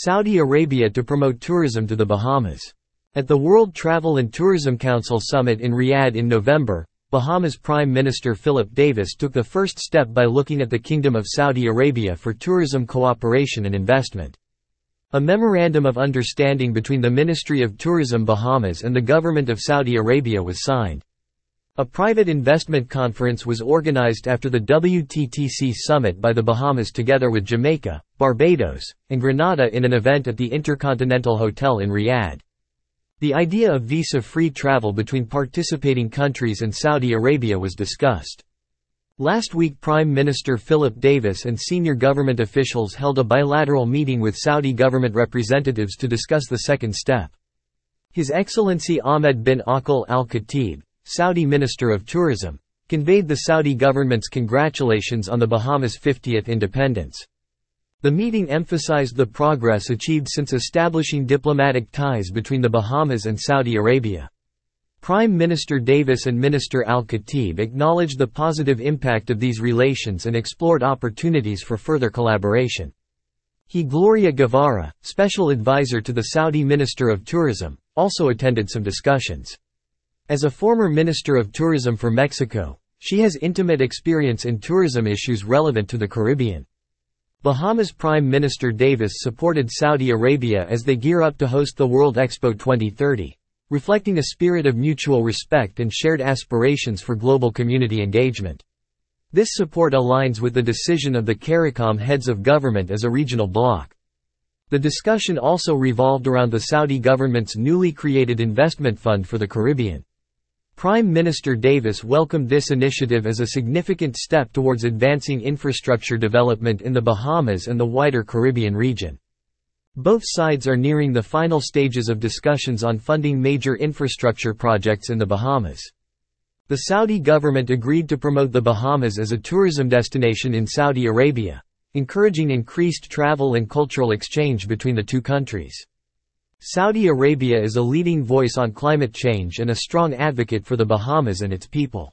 Saudi Arabia to promote tourism to the Bahamas. At the World Travel and Tourism Council Summit in Riyadh in November, Bahamas Prime Minister Philip Davis took the first step by looking at the Kingdom of Saudi Arabia for tourism cooperation and investment. A memorandum of understanding between the Ministry of Tourism Bahamas and the Government of Saudi Arabia was signed. A private investment conference was organized after the WTTC summit by the Bahamas together with Jamaica, Barbados, and Grenada in an event at the Intercontinental Hotel in Riyadh. The idea of visa-free travel between participating countries and Saudi Arabia was discussed. Last week Prime Minister Philip Davis and senior government officials held a bilateral meeting with Saudi government representatives to discuss the second step. His Excellency Ahmed bin Aqil al-Khatib, Saudi Minister of Tourism, conveyed the Saudi government's congratulations on the Bahamas' 50th independence. The meeting emphasized the progress achieved since establishing diplomatic ties between the Bahamas and Saudi Arabia. Prime Minister Davis and Minister Al-Khatib acknowledged the positive impact of these relations and explored opportunities for further collaboration. He Gloria Guevara, special advisor to the Saudi Minister of Tourism, also attended some discussions. As a former Minister of Tourism for Mexico, she has intimate experience in tourism issues relevant to the Caribbean. Bahamas Prime Minister Davis supported Saudi Arabia as they gear up to host the World Expo 2030 reflecting a spirit of mutual respect and shared aspirations for global community engagement. This support aligns with the decision of the CARICOM heads of government as a regional bloc. The discussion also revolved around the Saudi government's newly created investment fund for the Caribbean. Prime Minister Davis welcomed this initiative as a significant step towards advancing infrastructure development in the Bahamas and the wider Caribbean region. Both sides are nearing the final stages of discussions on funding major infrastructure projects in the Bahamas. The Saudi government agreed to promote the Bahamas as a tourism destination in Saudi Arabia, encouraging increased travel and cultural exchange between the two countries. Saudi Arabia is a leading voice on climate change and a strong advocate for the Bahamas and its people.